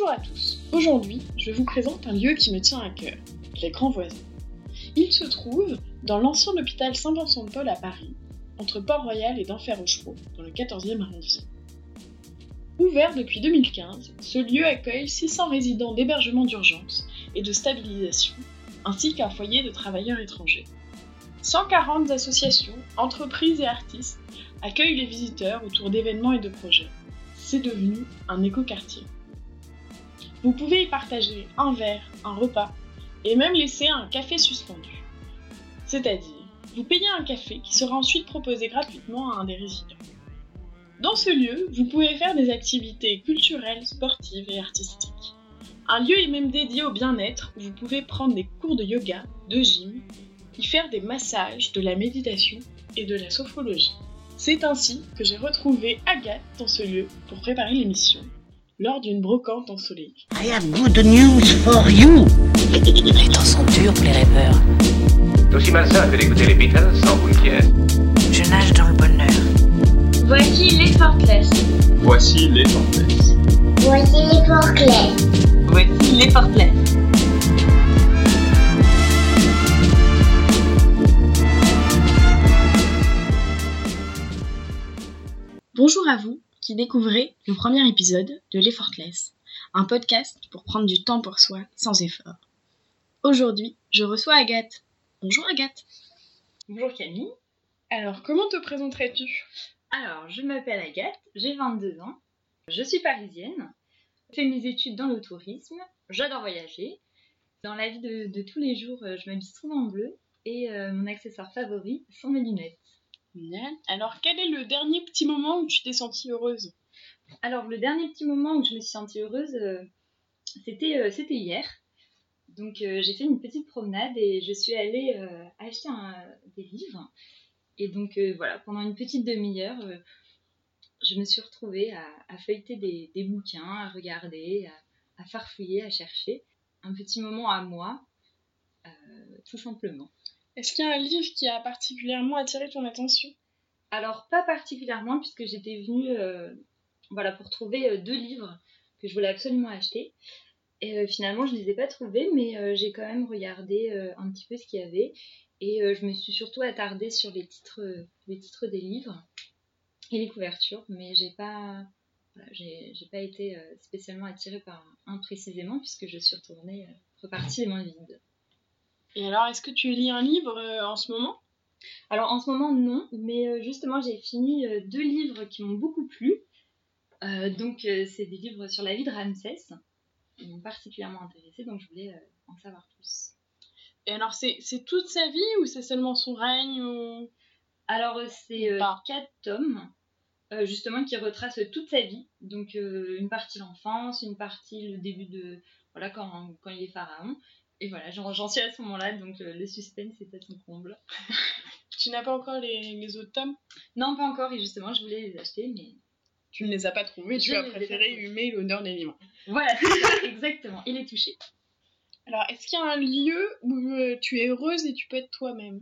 Bonjour à tous. Aujourd'hui, je vous présente un lieu qui me tient à cœur, les Grands Voisins. Il se trouve dans l'ancien hôpital Saint-Vincent de Paul à Paris, entre Port-Royal et d'Enfer-Rochereau, dans le 14e arrondissement. Ouvert depuis 2015, ce lieu accueille 600 résidents d'hébergement d'urgence et de stabilisation, ainsi qu'un foyer de travailleurs étrangers. 140 associations, entreprises et artistes accueillent les visiteurs autour d'événements et de projets. C'est devenu un écoquartier. Vous pouvez y partager un verre, un repas et même laisser un café suspendu. C'est-à-dire, vous payez un café qui sera ensuite proposé gratuitement à un des résidents. Dans ce lieu, vous pouvez faire des activités culturelles, sportives et artistiques. Un lieu est même dédié au bien-être où vous pouvez prendre des cours de yoga, de gym, y faire des massages, de la méditation et de la sophrologie. C'est ainsi que j'ai retrouvé Agathe dans ce lieu pour préparer l'émission lors d'une brocante ensoleillée. I have good news for you. Les temps sont durs pour les rêveurs. C'est aussi malsain que d'écouter les Beatles sans boule Je nage dans le bonheur. Voici les Fortless. Voici les Fortless. Voici les Fortless. Voici les Fortless. Bonjour à vous qui découvrez le premier épisode de L'Effortless, un podcast pour prendre du temps pour soi sans effort. Aujourd'hui, je reçois Agathe. Bonjour Agathe. Bonjour Camille. Alors, comment te présenterais-tu? Alors, je m'appelle Agathe, j'ai 22 ans, je suis parisienne, je fais mes études dans le tourisme, j'adore voyager. Dans la vie de, tous les jours, euh, je m'habille souvent en bleu et euh, mon accessoire favori sont mes lunettes. Alors, quel est le dernier petit moment où tu t'es sentie heureuse? Alors, le dernier petit moment où je me suis sentie heureuse, euh, c'était euh, c'était hier. Donc, euh, j'ai fait une petite promenade et je suis allée acheter des livres. Et donc, voilà, pendant une petite demi-heure, je me suis retrouvée à, feuilleter des, bouquins, à regarder, à, farfouiller, à chercher. Un petit moment à moi, tout simplement. Est-ce qu'il y a un livre qui a particulièrement attiré ton attention? Alors, pas particulièrement, puisque j'étais venue euh, pour trouver euh, deux livres que je voulais absolument acheter. Et euh, finalement, je ne les ai pas trouvés, mais j'ai quand même regardé un petit peu ce qu'il y avait. Et je me suis surtout attardée sur les titres, des livres et les couvertures, mais j'ai pas, pas été spécialement attirée par un précisément, puisque je suis retournée, repartie les mains vides. Et alors, est-ce que tu lis un livre euh, en ce moment? Alors, en ce moment, non, mais euh, justement, j'ai fini euh, deux livres qui m'ont beaucoup plu. donc, c'est des livres sur la vie de Ramsès. Ils m'ont particulièrement intéressée, donc je voulais en savoir plus. Et alors, c'est toute sa vie ou c'est seulement son règne ou... Alors, c'est quatre tomes, justement, qui retracent toute sa vie. Donc, une partie l'enfance, une partie le début de. Voilà, quand, quand il est pharaon, et voilà, j'en suis à ce moment-là, donc euh, le suspense est à son comble. tu n'as pas encore les, autres tomes Non, pas encore, et justement, je voulais les acheter, mais. Tu ne les as pas trouvés, tu as préféré humer l'honneur des livres. Voilà, ça, exactement, il est touché. Alors, est-ce qu'il y a un lieu où euh, tu es heureuse et tu peux être toi-même?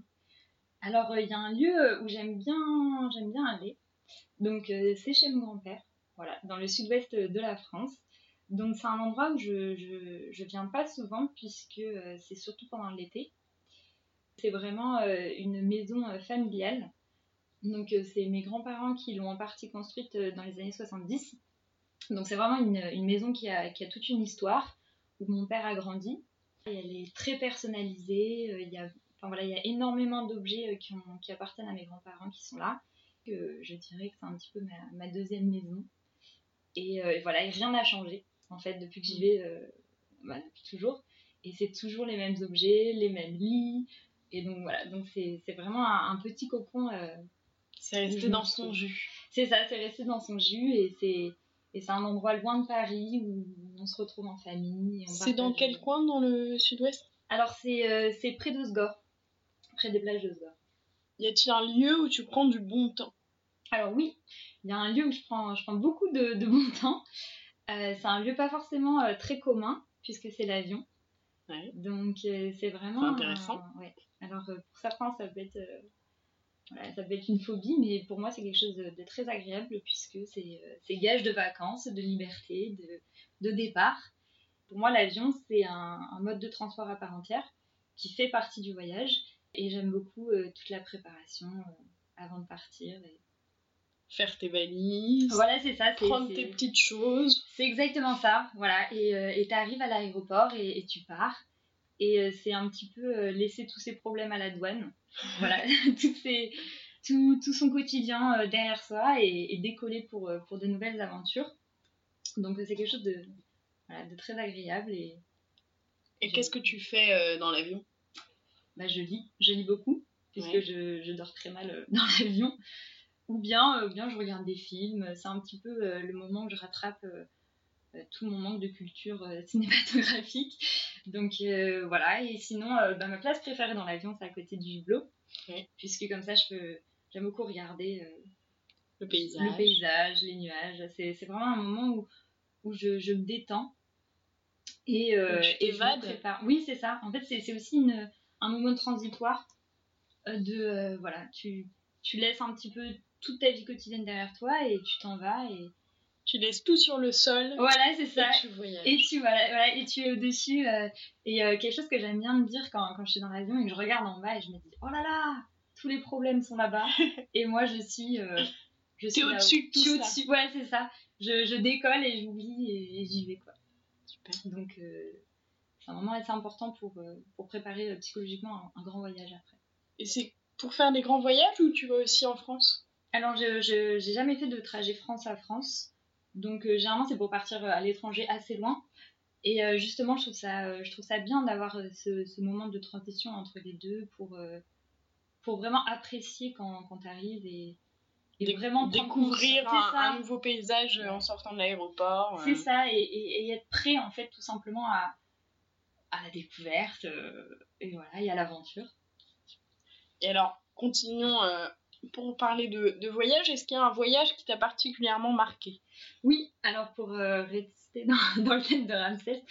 Alors, euh, il y a un lieu où j'aime bien, j'aime bien aller. Donc, c'est chez mon grand-père, voilà, dans le sud-ouest de la France. Donc c'est un endroit où je, je, viens pas souvent puisque euh, c'est surtout pendant l'été. C'est vraiment euh, une maison euh, familiale. Donc c'est mes grands-parents qui l'ont en partie construite dans les années 70. Donc c'est vraiment une, maison qui a, toute une histoire où mon père a grandi. Elle est très personnalisée. Il y a, énormément d'objets qui, appartiennent à mes grands-parents qui sont là. Je dirais que c'est un petit peu ma, deuxième maison. Et, voilà, rien n'a changé en fait, depuis que j'y vais, euh, bah, depuis toujours. Et c'est toujours les mêmes objets, les mêmes lits. Et donc voilà, donc c'est vraiment un, petit cocon. Euh, c'est resté dans son jus. C'est ça, c'est resté dans son jus et c'est et c'est un endroit loin de Paris où on se retrouve en famille. C'est dans quel coin dans le sud-ouest? Alors c'est euh, près d'Osgore, près des plages d'Osgore. Y a-t-il un lieu où tu prends du bon temps? Alors oui, il y a un lieu où je prends, je prends beaucoup de, de bon temps. Euh, c'est un lieu pas forcément euh, très commun, puisque c'est l'avion. Donc euh, c'est vraiment intéressant. Alors pour certains, ça peut être Voilà, ça peut être une phobie, mais pour moi, c'est quelque chose de, de très agréable puisque c'est c'est gage de vacances, de liberté, de, de départ. Pour moi, l'avion, c'est un, un mode de transport à part entière qui fait partie du voyage et j'aime beaucoup toute la préparation avant de partir. et- Faire tes valises, Voilà, c'est ça. c'est- prendre tes petites choses. C'est exactement ça, voilà. Et euh, et t'arrives à l'aéroport et, et tu pars. Et euh, c'est un petit peu euh, laisser tous ces problèmes à la douane. Voilà, toutes ces- tout, tout son quotidien euh, derrière soi et, et décoller pour, pour de nouvelles aventures. Donc c'est quelque chose de, voilà, de très agréable et Et qu'est-ce que tu fais dans l'avion? Bah, je lis, je lis beaucoup puisque Ouais. je, je dors très mal dans l'avion. Ou bien, euh, ou bien je regarde des films. C'est un petit peu euh, le moment où je rattrape euh, euh, tout mon manque de culture euh, cinématographique. Donc euh, voilà. Et sinon, euh, bah, ma place préférée dans l'avion, c'est à côté du hublot, puisque comme ça, je peux, j'aime beaucoup regarder euh, Le paysage. le paysage, les nuages. C'est, c'est vraiment un moment où, où je, je me détends. Et, euh, et je me prépare. Oui, c'est ça. En fait, c'est, c'est aussi une, un moment transitoire. euh, de, euh, voilà, tu, tu laisses un petit peu toute ta vie quotidienne derrière toi et tu t'en vas. Et... Tu laisses tout sur le sol. Voilà, c'est et ça. tu voyages. Et tu, voilà, voilà, et tu es au-dessus. euh, et euh, quelque chose que j'aime bien me dire quand, quand je suis dans l'avion et que je regarde en bas et je me dis Oh là là, tous les problèmes sont là-bas. et moi, je suis. euh, je suis au-dessus de tout ça. au-dessus, ouais, c'est ça. Je, je décolle et j'oublie et, et j'y vais, quoi. Super. Donc, euh, c'est un moment assez important pour, euh, pour préparer psychologiquement un, un grand voyage après. Et c'est pour faire des grands voyages ou tu vas aussi en France? Alors, je j'ai jamais fait de trajet France à France. Donc, euh, généralement, c'est pour partir euh, à l'étranger assez loin. Et euh, justement, je trouve ça, je trouve ça bien d'avoir ce, ce moment de transition entre les deux pour, euh, pour vraiment apprécier quand, quand tu arrives et, vraiment découvrir un, ça. un nouveau paysage en sortant de l'aéroport. C'est ça, et, et- et être prêt en fait tout simplement à, à la découverte, et voilà, et à l'aventure. Et alors, continuons pour parler de, voyage. Est-ce qu'il y a un voyage qui t'a particulièrement marqué? Oui, alors pour euh, rester dans, le thème de Ramsès,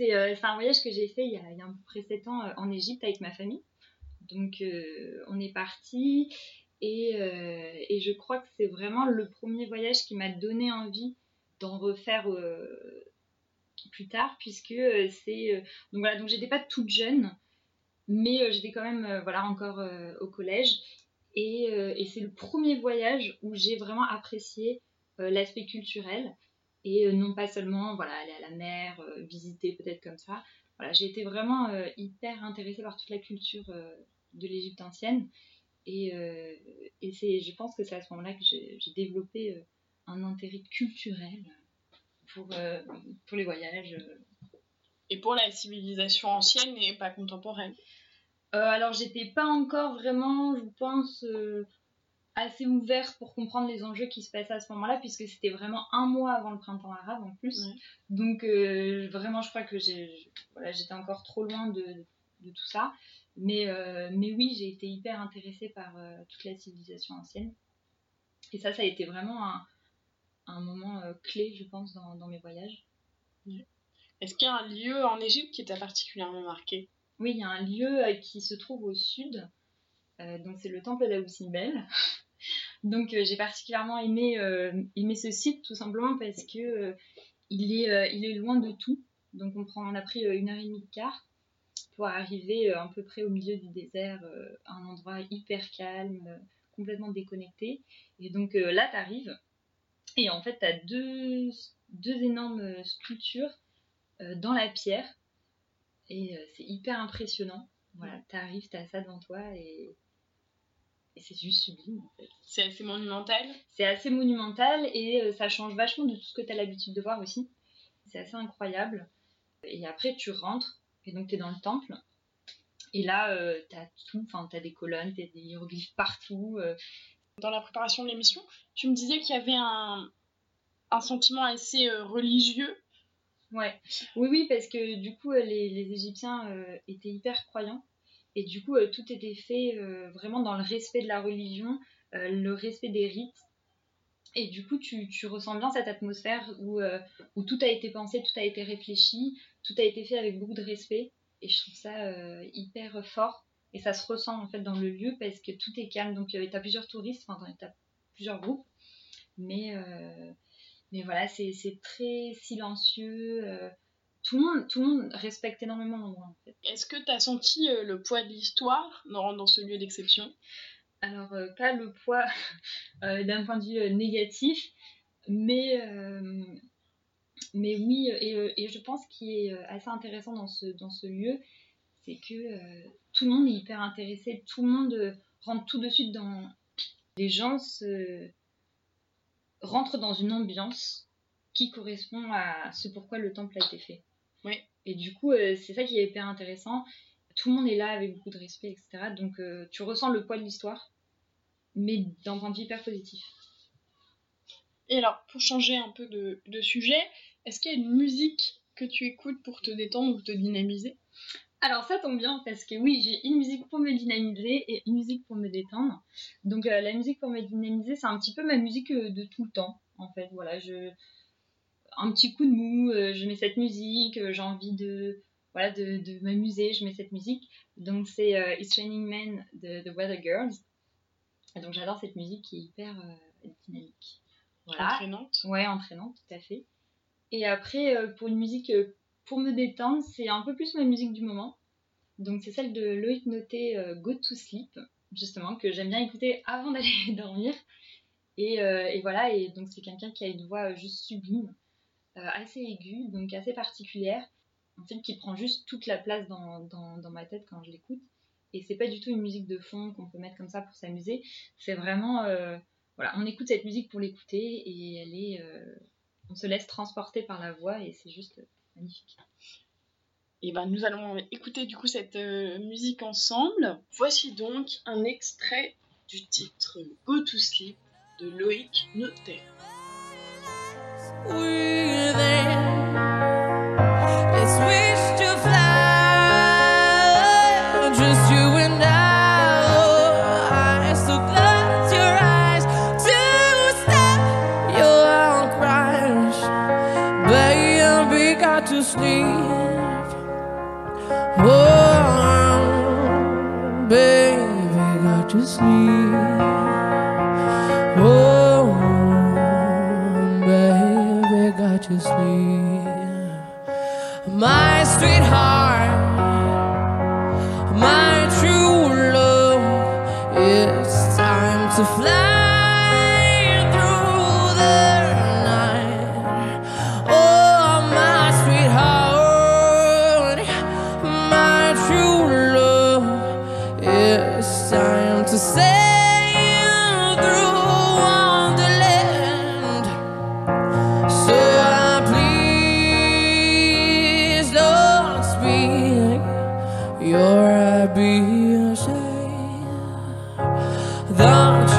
c'est euh, c'est un voyage que j'ai fait il y, a, à peu près 7 ans euh, en Égypte avec ma famille. Donc euh, on est parti et, et je crois que c'est vraiment le premier voyage qui m'a donné envie d'en refaire plus tard puisque c'est donc voilà donc j'étais pas toute jeune mais j'étais quand même voilà encore au collège et, euh, et c'est le premier voyage où j'ai vraiment apprécié euh, l'aspect culturel. Et euh, non pas seulement voilà aller à la mer visiter peut-être comme ça. Voilà j'ai été vraiment hyper intéressée par toute la culture de l'Égypte ancienne. Et, c'est je pense que c'est à ce moment-là que j'ai développé un intérêt culturel pour pour les voyages. Et pour la civilisation ancienne et pas contemporaine alors j'étais pas encore vraiment je pense euh, assez ouverte pour comprendre les enjeux qui se passaient à ce moment-là puisque c'était vraiment un mois avant le printemps arabe en plus. Ouais. donc euh, vraiment je crois que j'ai voilà j'étais encore trop loin de, de tout ça. Mais euh, mais oui j'ai été hyper intéressée par euh, toute la civilisation ancienne. Et ça ça a été vraiment un, un moment euh, clé je pense dans, dans mes voyages. Est-ce qu'il y a un lieu en Égypte qui t'a particulièrement marqué? Oui, il y a un lieu euh, qui se trouve au sud. Euh, donc c'est le temple d'Aoussibel. donc euh, j'ai particulièrement aimé, ce site tout simplement parce que il, est, loin de tout. Donc on, prend, on a pris une heure et demie de car pour arriver à peu près au milieu du désert, un endroit hyper calme, complètement déconnecté. Et donc là, tu arrives et en fait, tu as deux, deux énormes sculptures dans la pierre et euh, c'est hyper impressionnant. Voilà, t'arrives, t'as ça devant toi et, et c'est juste sublime en fait. C'est assez monumental. C'est assez monumental et euh, ça change vachement de tout ce que t'as l'habitude de voir aussi. C'est assez incroyable. Et après, tu rentres et donc t'es dans le temple. Et là, euh, t'as tout, enfin, t'as des colonnes, t'as des hiéroglyphes partout. Dans la préparation de l'émission, tu me disais qu'il y avait un, un sentiment assez religieux. Ouais, oui, oui, parce que du coup, euh, les, les Égyptiens euh, étaient hyper croyants. Et du coup, euh, tout était fait vraiment dans le respect de la religion, le respect des rites. Et du coup, tu, tu ressens bien cette atmosphère où, où tout a été pensé, tout a été réfléchi, tout a été fait avec beaucoup de respect. Et je trouve ça hyper fort Et ça se ressent en fait dans le lieu parce que tout est calme. Donc tu as plusieurs touristes, enfin tu as plusieurs groupes. Mais, mais voilà, c'est très silencieux. euh, tout, le monde, tout le monde respecte énormément l'endroit en fait. Est-ce que tu as senti euh, le poids de l'histoire dans, dans ce lieu d'exception? Alors, euh, pas le poids d'un point de vue négatif, mais, mais oui, et, et je pense qu'il est assez intéressant dans ce, dans ce lieu, c'est que euh, tout le monde est hyper intéressé, tout le monde rentre tout de suite dans... Les gens se... rentrent dans une ambiance qui correspond à ce pourquoi le temple a été fait. Et du coup, euh, c'est ça qui est hyper intéressant. Tout le monde est là avec beaucoup de respect, etc. Donc, euh, tu ressens le poids de l'histoire mais d'un point de vue hyper positif. Et alors, pour changer un peu de, de sujet, est-ce qu'il y a une musique que tu écoutes pour te détendre ou te dynamiser? Alors ça tombe bien parce que oui, j'ai une musique pour me dynamiser et une musique pour me détendre. Donc euh, la musique pour me dynamiser, c'est un petit peu ma musique euh, de tout le temps en fait. Voilà, je un petit coup de mou, euh, je mets cette musique, j'ai envie de voilà de, de m'amuser, je mets cette musique. Donc c'est It's Raining Men de The Weather Girls. Et donc j'adore cette musique qui est hyper dynamique. Voilà. Entraînante Ouais, entraînante, tout à fait. Et après, pour une musique pour me détendre, c'est un peu plus ma musique du moment. Donc c'est celle de Loïc Noté, euh, Go to Sleep, justement, que j'aime bien écouter avant d'aller dormir. Et, euh, et voilà, et donc c'est quelqu'un qui a une voix euh, juste sublime, assez aiguë, donc assez particulière, en fait qui prend juste toute la place dans, ma tête quand je l'écoute. Et c'est pas du tout une musique de fond qu'on peut mettre comme ça pour s'amuser. C'est vraiment, voilà, on écoute cette musique pour l'écouter et elle est, on se laisse transporter par la voix et c'est juste Et ben nous allons écouter du coup cette euh, musique ensemble. Voici donc un extrait du titre Go to Sleep de Loïc Notet. To sleep. Oh, baby, got to sleep. Oh, baby, got to sleep. My sweetheart, Don't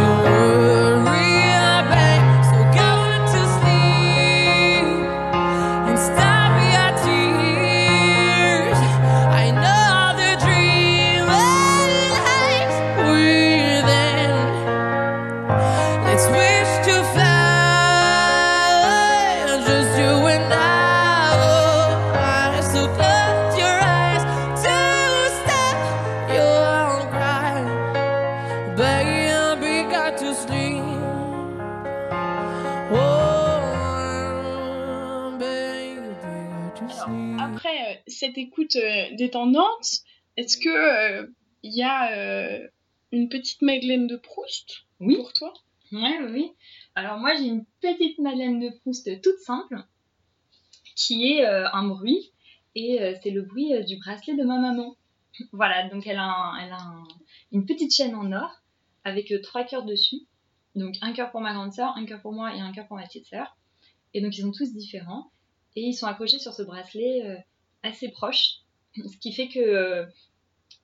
petite Madeleine de Proust Oui. pour toi? Oui, oui. Alors moi j'ai une petite Madeleine de Proust toute simple qui est euh, un bruit et euh, c'est le bruit euh, du bracelet de ma maman. Voilà, donc elle a, un- elle a un- une petite chaîne en or avec trois cœurs dessus. Donc un cœur pour ma grande sœur, un cœur pour moi et un cœur pour ma petite sœur. Et donc ils sont tous différents et ils sont accrochés sur ce bracelet assez proche, ce qui fait que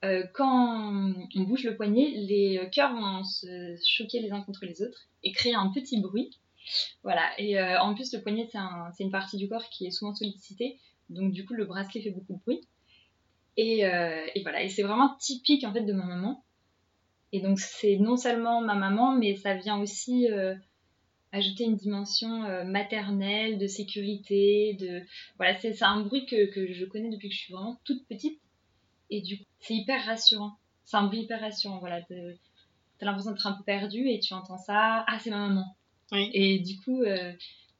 euh, quand on bouge le poignet, les euh, cœurs vont se choquer les uns contre les autres et créer un petit bruit. Voilà, et euh, en plus le poignet c'est un- c'est une partie du corps qui est souvent sollicitée, donc du coup le bracelet fait beaucoup de bruit. Et, voilà, et c'est vraiment typique en fait de ma maman. Et donc c'est non seulement ma maman, mais ça vient aussi ajouter une dimension maternelle, de sécurité, de voilà, c'est un bruit que je connais depuis que je suis vraiment toute petite. Et du coup, c'est hyper rassurant. c'est un bruit hyper rassurant. Voilà, t'as l'impression d'être un peu perdu et tu entends ça. Ah, c'est ma maman. Oui. Et du coup, euh,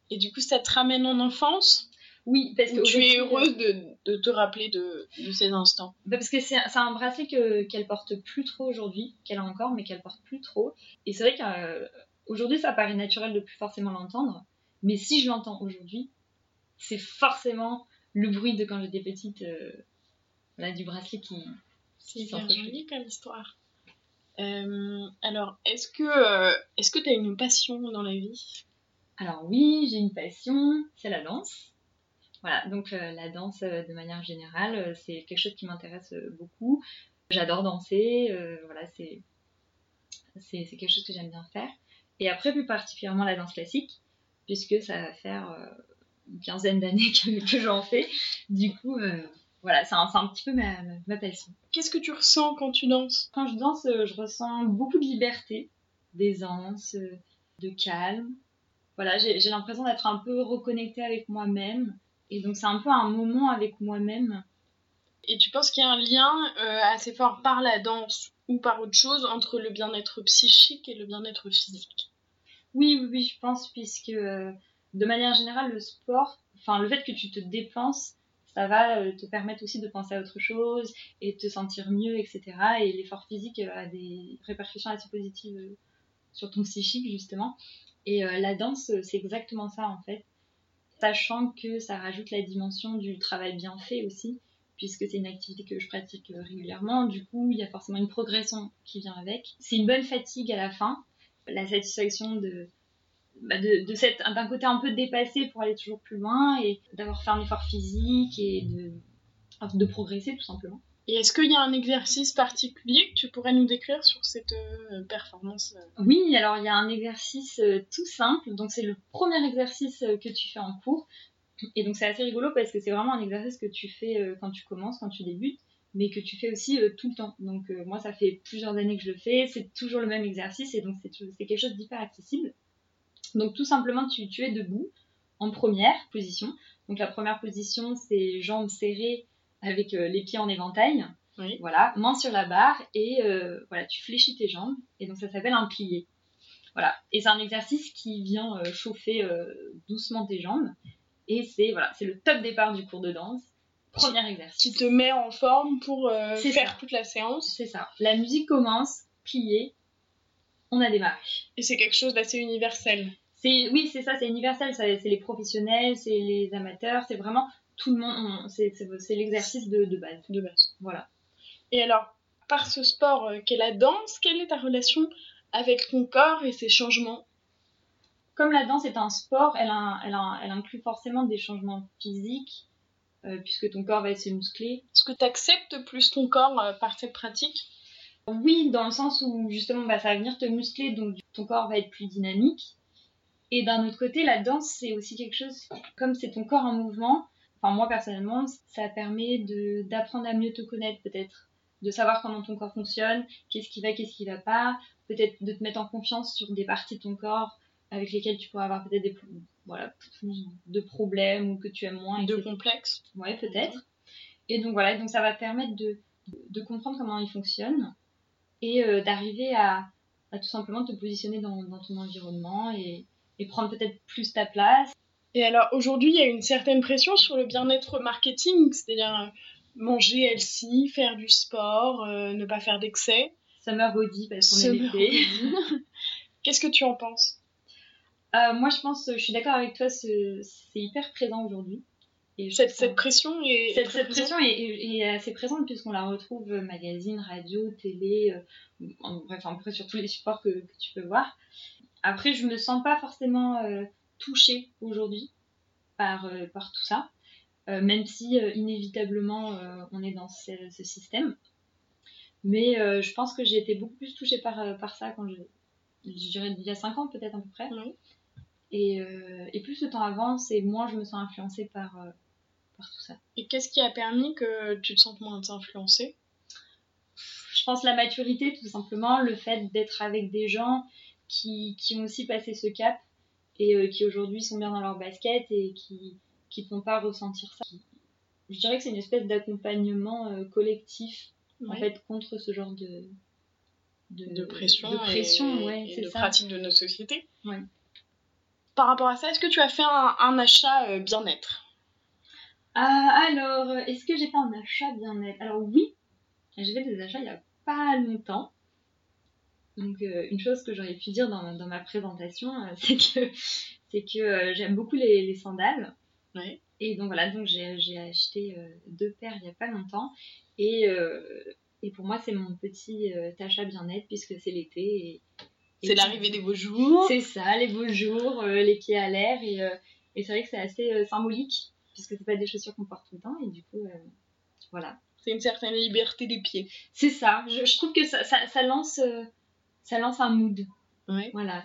Et du coup, ça te ramène en enfance? Oui, parce que tu es heureuse de, de te rappeler de, de ces instants? Bah, parce que c'est un bracelet que qu'elle porte plus trop aujourd'hui, qu'elle a encore, mais qu'elle porte plus trop. Et c'est vrai qu'aujourd'hui, ça paraît naturel de plus forcément l'entendre. Mais si je l'entends aujourd'hui, c'est forcément le bruit de quand j'étais petite, euh, voilà, du bracelet qui. C'est joli comme histoire. Euh, alors, est-ce que euh, est-ce que tu as une passion dans la vie? Alors oui, j'ai une passion, c'est la danse. Voilà, donc euh, la danse de manière générale, c'est quelque chose qui m'intéresse beaucoup. J'adore danser, voilà, c'est c'est quelque chose que j'aime bien faire. Et après, plus particulièrement la danse classique, puisque ça va faire une quinzaine d'années que, j'en fais. Du coup, voilà, c'est un, c'est un petit peu ma, ma, passion. Qu'est-ce que tu ressens quand tu danses? Quand je danse, euh, je ressens beaucoup de liberté, d'aisance, euh, de calme. Voilà, j'ai j'ai l'impression d'être un peu reconnectée avec moi-même. Et donc, c'est un peu un moment avec moi-même. Et tu penses qu'il y a un lien euh, assez fort par la danse ou par autre chose entre le bien-être psychique et le bien-être physique? Oui, oui, oui, je pense, puisque euh, de manière générale, le sport, enfin, le fait que tu te dépenses, ça va euh, te permettre aussi de penser à autre chose et te sentir mieux, etc. Et l'effort physique euh, a des répercussions assez positives euh, sur ton psychique, justement. Et la danse, c'est exactement ça, en fait. Sachant que ça rajoute la dimension du travail bien fait aussi, puisque c'est une activité que je pratique régulièrement. Du coup, il y a forcément une progression qui vient avec. C'est une bonne fatigue à la fin, la satisfaction de, bah, de, d'un côté un peu dépassé pour aller toujours plus loin et d'avoir fait un effort physique et de, de progresser tout simplement. Et est-ce qu'il y a un exercice particulier que tu pourrais nous décrire sur cette euh, performance euh? Oui, alors il y a un exercice euh, tout simple, donc c'est le premier exercice euh, que tu fais en cours. Et donc c'est assez rigolo parce que c'est vraiment un exercice que tu fais quand tu commences, quand tu débutes, mais que tu fais aussi tout le temps. Donc moi ça fait plusieurs années que je le fais, c'est toujours le même exercice et donc c'est c'est quelque chose d'hyper accessible. Donc tout simplement tu, tu es debout en première position. Donc la première position c'est jambes serrées avec euh, les pieds en éventail. Oui. Voilà, main sur la barre et euh, voilà, tu fléchis tes jambes et donc ça s'appelle un plié. Voilà, et c'est un exercice qui vient euh, chauffer doucement tes jambes et c'est voilà, c'est le top départ du cours de danse. Premier Qui exercice. te met en forme pour faire ça. toute la séance C'est ça. La musique commence, plié, on a démarré. et c'est quelque chose d'assez universel. C'est oui, c'est ça, c'est universel, c'est les professionnels, c'est les amateurs, c'est vraiment tout le monde, on- c'est l'exercice de, de base. de base. Voilà. Et alors, par ce sport euh, qu'est la danse, quelle est ta relation avec ton corps et ses changements? Comme la danse est un sport, elle, a- elle, a- elle inclut forcément des changements physiques, euh, puisque ton corps va se muscler. Est-ce que tu acceptes plus ton corps euh, par cette pratique? Oui, dans le sens où justement bah, ça va venir te muscler, donc ton corps va être plus dynamique. Et d'un autre côté, la danse, c'est aussi quelque chose, comme c'est ton corps en mouvement, enfin moi personnellement, ça permet d'apprendre à mieux te connaître peut-être, de savoir comment ton corps fonctionne, qu'est-ce qui va, qu'est-ce qui va pas, peut-être de te mettre en confiance sur des parties de ton corps avec lesquelles tu pourrais avoir peut-être des voilà, de problèmes ou que tu aimes moins. De etc. complexe Ouais, peut-être. Et donc voilà, donc ça va te permettre de, de comprendre comment il fonctionne et euh, d'arriver à, à tout simplement te positionner dans, dans ton environnement et, et prendre peut-être plus ta place. Et alors, aujourd'hui, il y a une certaine pression sur le bien-être marketing, c'est-à-dire euh, manger healthy, faire du sport, euh, ne pas faire d'excès. Summer body parce qu'on est l'été. Qu'est-ce que tu en penses? Euh, moi, je pense, je suis d'accord avec toi, ce- c'est hyper présent aujourd'hui. Cette, ça- cette pression est cette, très cette présente pression est, est- est assez présente puisqu'on la retrouve magazine, radio, télé, euh, en, bref, peu sur tous les supports que, que tu peux voir. Après, je me sens pas forcément euh, touchée aujourd'hui par, euh, par tout ça, euh, même si inévitablement on est dans ce, ce système. Mais je pense que j'ai été beaucoup plus touchée par, par ça quand je, je dirais il y a 5 ans peut-être à peu près. Et, et plus le temps avance et moins je me sens influencée par, par tout ça. Et qu'est-ce qui a permis que tu te sentes moins influencée? Je pense la maturité tout simplement, le fait d'être avec des gens qui, qui ont aussi passé ce cap et euh, qui aujourd'hui sont bien dans leur basket et qui qui te font pas ressentir ça. Je dirais que c'est une espèce d'accompagnement euh, collectif en fait contre ce genre de de pression, de pression et, ouais et c'est de ça pratique de notre société. Ouais. Par rapport à ça, est-ce que tu as fait un, un achat euh, bien-être? Alors, est-ce que j'ai fait un achat bien-être? Alors oui, j'ai fait des achats il y a pas longtemps. Donc euh, une chose que j'aurais pu dire dans, dans ma présentation, euh, c'est que c'est que euh, j'aime beaucoup les, les sandales. Et donc voilà, donc j'ai j'ai acheté deux paires il y a pas longtemps. Et, et pour moi, c'est mon petit euh, achat bien-être puisque c'est l'été. Et, et C'est l'arrivée des beaux jours. c'est ça, les beaux jours, les pieds à l'air. Et, et c'est vrai que c'est assez symbolique, puisque c'est pas des chaussures qu'on porte tout le temps. Et du coup, euh, voilà. C'est une certaine liberté des pieds. C'est ça. Je, je trouve que ça, ça, ça lance, euh, ça lance un mood. Ouais. Voilà.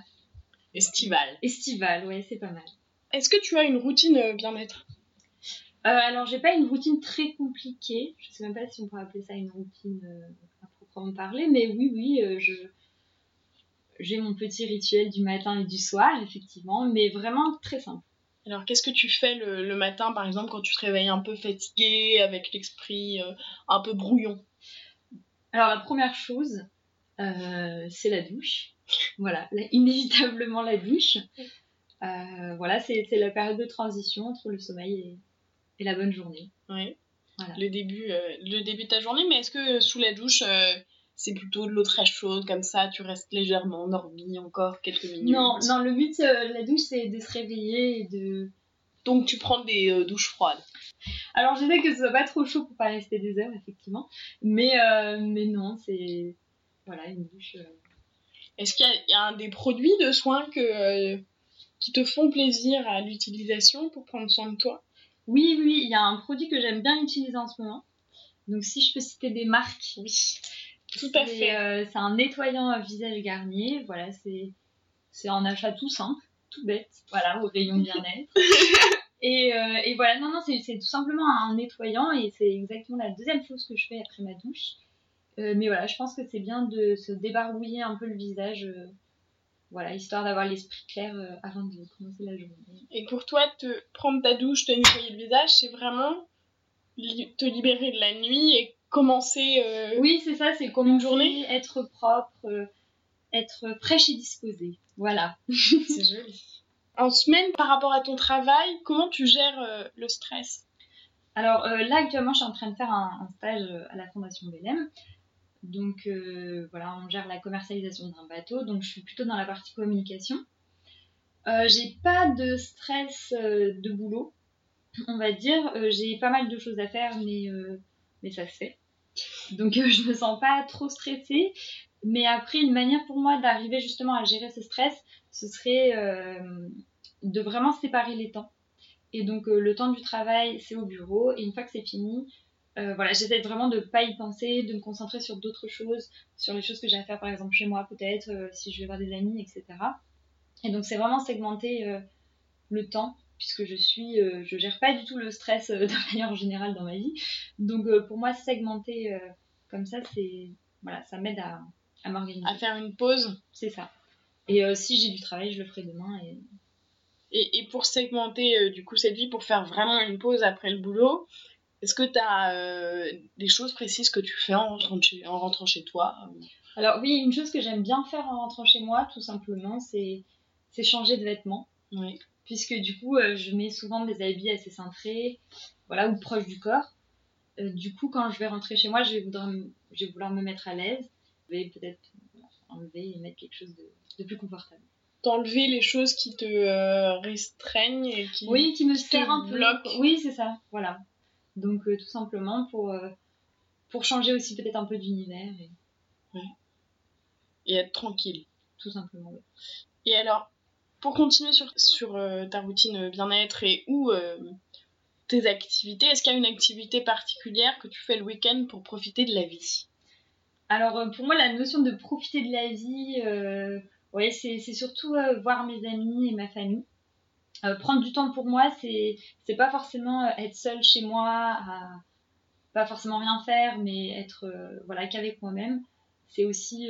Estival. Estival, ouais, c'est pas mal. Est-ce que tu as une routine euh, bien-être? Euh, alors, j'ai pas une routine très compliquée. Je sais même pas si on pourrait appeler ça une routine euh, à proprement parler. Mais oui, oui, euh, je. J'ai mon petit rituel du matin et du soir, effectivement, mais vraiment très simple. Alors, qu'est-ce que tu fais le, le matin, par exemple, quand tu te réveilles un peu fatigué, avec l'esprit euh, un peu brouillon? Alors la première chose, euh, c'est la douche. Voilà, là, inévitablement la douche. Euh, voilà, c'est la période de transition entre le sommeil et, et la bonne journée. Ouais. Voilà. Le début, euh, le début de ta journée, mais est-ce que sous la douche, c'est plutôt de l'eau très chaude, comme ça, tu restes légèrement endormi encore quelques minutes? Non, non, le but de la douche, c'est de se réveiller et de... Donc, tu prends des douches froides? Alors j'essaie que ce soit pas trop chaud pour pas rester des heures, effectivement. Mais, euh, mais non, c'est... Voilà, une douche... euh, Est-ce qu'il y a- il y, a un des produits de soins que, euh, qui te font plaisir à l'utilisation pour prendre soin de toi? Oui, oui, il y a un produit que j'aime bien utiliser en ce moment. Donc si je peux citer des marques, Oui, tout à fait. euh, c'est un nettoyant à visage Garnier. Voilà, c'est c'est un achat tout simple, tout bête. Voilà, au rayon bien-être. et, euh, et voilà, non, non, c'est c'est tout simplement un nettoyant et c'est exactement la deuxième chose que je fais après ma douche. Euh, mais voilà, je pense que c'est bien de se débarouiller un peu le visage. euh, voilà, histoire d'avoir l'esprit clair euh, avant de commencer la journée. Et pour toi, te prendre ta douche, te nettoyer le visage, c'est vraiment li- te libérer de la nuit et commencer. Oui, c'est ça, c'est comme Une journée être propre, être fraîche et disposée. Voilà. C'est joli. En semaine, par rapport à ton travail, comment tu gères le stress? Alors euh, là actuellement je suis en train de faire un, un stage euh, à la Fondation Belém. Donc euh, voilà, on gère la commercialisation d'un bateau, donc je suis plutôt dans la partie communication. Euh, j'ai pas de stress euh, de boulot, on va dire. J'ai pas mal de choses à faire, mais, mais ça se fait. Donc je me sens pas trop stressée. Mais après, une manière pour moi d'arriver justement à gérer ce stress, ce serait de vraiment séparer les temps. Et donc le temps du travail, c'est au bureau. Et une fois que c'est fini, euh, voilà, j'essaie vraiment de pas y penser, de me concentrer sur d'autres choses, sur les choses que j'ai à faire par exemple chez moi peut-être, euh, si je vais voir des amis, etc. Et donc c'est vraiment segmenter euh, le temps, puisque je suis, je gère pas du tout le stress de manière générale dans ma vie. Donc pour moi, segmenter comme ça, c'est voilà, ça m'aide à, à m'organiser. À faire une pause C'est ça. Et si j'ai du travail, je le ferai demain. Et... et, et pour segmenter euh, du coup cette vie, pour faire vraiment une pause après le boulot, est-ce que tu as des choses précises que tu fais en rentrant chez, en rentrant chez toi Alors oui, une chose que j'aime bien faire en rentrant chez moi, tout simplement, c'est changer de vêtements. Oui. Puisque du coup, euh, je mets souvent des habits assez cintrés, voilà, ou proches du corps. Euh, du coup, quand je vais rentrer chez moi, je vais vouloir me, je vais vouloir me mettre à l'aise. Je vais peut-être enlever et mettre quelque chose de, de plus confortable. T'enlever les choses qui te euh, restreignent et qui... Oui, qui me te sert un peu. bloque. Oui, c'est ça, voilà. Donc euh, tout simplement pour, euh, pour changer aussi peut-être un peu d'univers, et et être tranquille. tout simplement. oui. Et alors, pour continuer sur, sur euh, ta routine bien-être et ou euh, tes activités, est-ce qu'il y a une activité particulière que tu fais le week-end pour profiter de la vie? Alors pour moi, la notion de profiter de la vie, euh, ouais, c'est c'est surtout voir mes amis et ma famille. Euh, prendre du temps pour moi, c'est c'est pas forcément euh, être seule chez moi, à pas forcément rien faire, mais être euh, voilà qu'avec moi-même. C'est aussi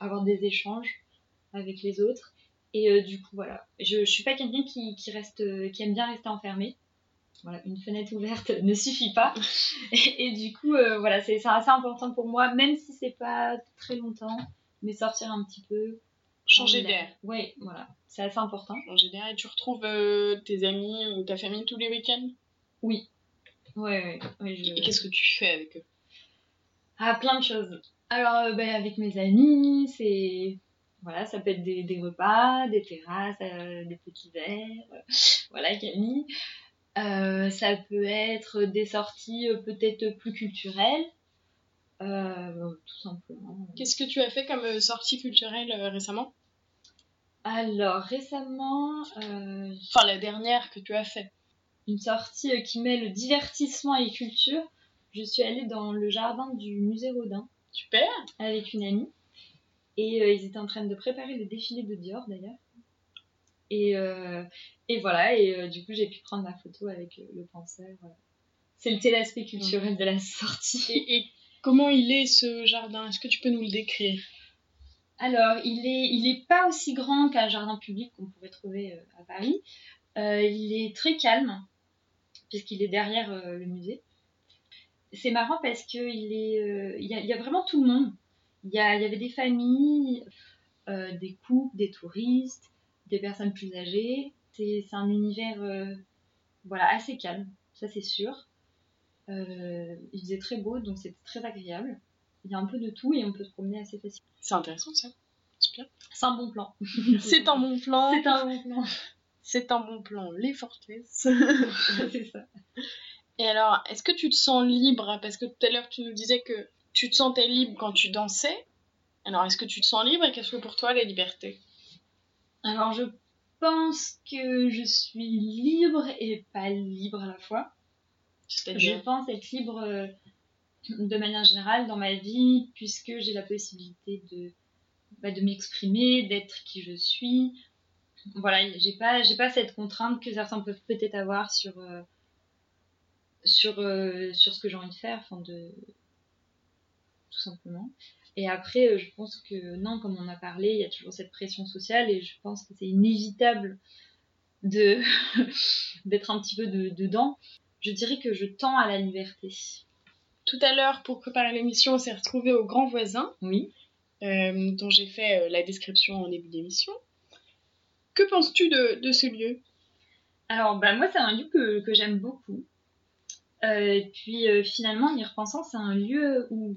avoir des échanges avec les autres. Et du coup, voilà, je, je suis pas quelqu'un qui, qui reste, qui aime bien rester enfermé. Voilà, une fenêtre ouverte ne suffit pas. Et, et du coup, euh, voilà, c'est c'est assez important pour moi, même si c'est pas très longtemps, mais sortir un petit peu. Changer d'air. Oui, voilà, c'est assez important. D'air et tu retrouves euh, tes amis ou ta famille tous les week-ends? Oui. Ouais, ouais, ouais, je- Et qu'est-ce que tu fais avec eux? Ah, plein de choses. Alors, euh, ben, avec mes amis, c'est. Voilà, ça peut être des, des repas, des terrasses, euh, des petits verres. euh, voilà, Camille. Ça peut être des sorties peut-être plus culturelles. tout simplement. Qu'est-ce que tu as fait comme sortie culturelle récemment? Alors, récemment, euh, Enfin, la dernière que tu as fait. une sortie euh, qui mêle divertissement et culture. Je suis allée dans le jardin du musée Rodin. Super avec une amie. Et euh, ils étaient en train de préparer le défilé de Dior d'ailleurs. Et, et voilà, et du coup j'ai pu prendre ma photo avec le penseur. C'était l'aspect culturel de la sortie. et, et comment il est ce jardin? Est-ce que tu peux nous le décrire? Alors, il est, il est pas aussi grand qu'un jardin public qu'on pourrait trouver euh, à Paris. Euh, il est très calme, puisqu'il est derrière euh, le musée. C'est marrant parce qu'il y, a, y a vraiment tout le monde. Il y, y avait des familles, des couples, des touristes, des personnes plus âgées. C'est un univers voilà, assez calme, ça c'est sûr. Il faisait très beau, donc c'était très agréable. Il y a un peu de tout et on peut se promener assez facilement. C'est intéressant ça. Super. C'est un bon plan. C'est un bon plan. C'est un bon plan. C'est un bon plan. Les Fortless. c'est ça. Et alors, est-ce que tu te sens libre? Parce que tout à l'heure, tu nous disais que tu te sentais libre quand tu dansais. Alors, est-ce que tu te sens libre et qu'est-ce que pour toi la liberté? Alors, je pense que je suis libre et pas libre à la fois. Je pense être libre euh, de manière générale dans ma vie, puisque j'ai la possibilité de, bah, de m'exprimer, d'être qui je suis. Voilà, j'ai pas, pas cette contrainte que certains peuvent peut-être avoir sur, euh, sur, euh, sur ce que j'ai envie de faire, enfin de tout simplement. Et après, euh, je pense que non, comme on a parlé, il y a toujours cette pression sociale et je pense que c'est inévitable d'être un petit peu de- dedans. Je dirais que je tends à la liberté. Tout à l'heure, pour préparer l'émission, on s'est retrouvé au Grand Voisin, Oui. euh, dont j'ai fait euh, la description en début d'émission. Que penses-tu de, de ce lieu? Alors, bah, moi, c'est un lieu que, que j'aime beaucoup. Euh, et puis, euh, finalement, en y repensant, c'est un lieu où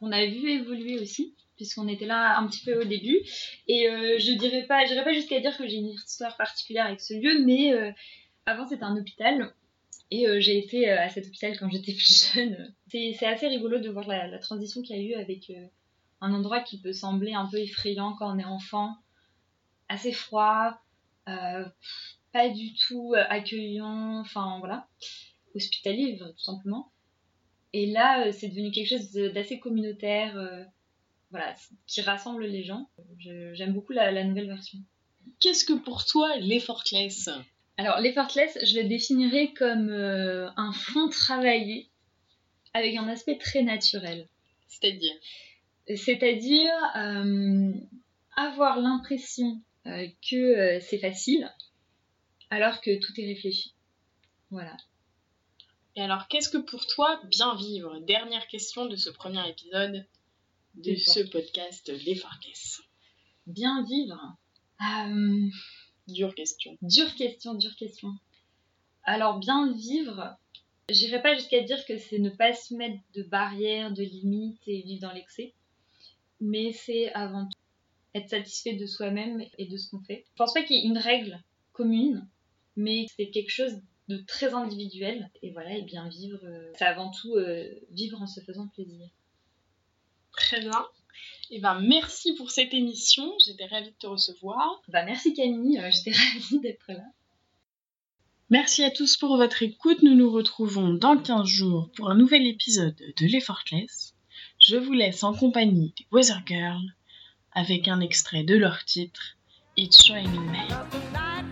qu'on a vu évoluer aussi, puisqu'on était là un petit peu au début. Et euh, je dirais pas, j'irais pas jusqu'à dire que j'ai une histoire particulière avec ce lieu, mais euh, avant, c'était un hôpital. Et euh, j'ai été euh, à cet hôpital quand j'étais plus jeune. C'est assez rigolo de voir la, transition qu'il y a eu avec euh, un endroit qui peut sembler un peu effrayant quand on est enfant, assez froid, pas du tout accueillant, enfin voilà, hospitalier tout simplement. Et là, c'est devenu quelque chose d'assez communautaire, voilà, qui rassemble les gens. J'aime beaucoup la, nouvelle version. Qu'est-ce que pour toi l'effortless Alors, l'effortless, je le définirais comme euh, un fond travaillé avec un aspect très naturel. C'est-à-dire? C'est-à-dire euh, avoir l'impression euh, que c'est facile alors que tout est réfléchi. Voilà. Et alors, qu'est-ce que pour toi bien vivre? Dernière question de ce premier épisode de ce podcast l'effortless. Bien vivre. Dure question. Dure question, dure question. Alors, bien vivre, j'irai pas jusqu'à dire que c'est ne pas se mettre de barrières, de limites et vivre dans l'excès, mais c'est avant tout être satisfait de soi-même et de ce qu'on fait. Je pense pas qu'il y ait une règle commune, mais c'est quelque chose de très individuel. Et voilà, et bien vivre, euh, c'est avant tout euh, vivre en se faisant plaisir. Très bien. Et ben merci pour cette émission. J'étais ravie de te recevoir. Bah, merci Camille, euh, j'étais ravie d'être là. Merci à tous pour votre écoute. Nous nous retrouvons dans 15 jours pour un nouvel épisode de l'Effortless. Je vous laisse en compagnie des Weather Girls avec un extrait de leur titre It's Raining Men. Night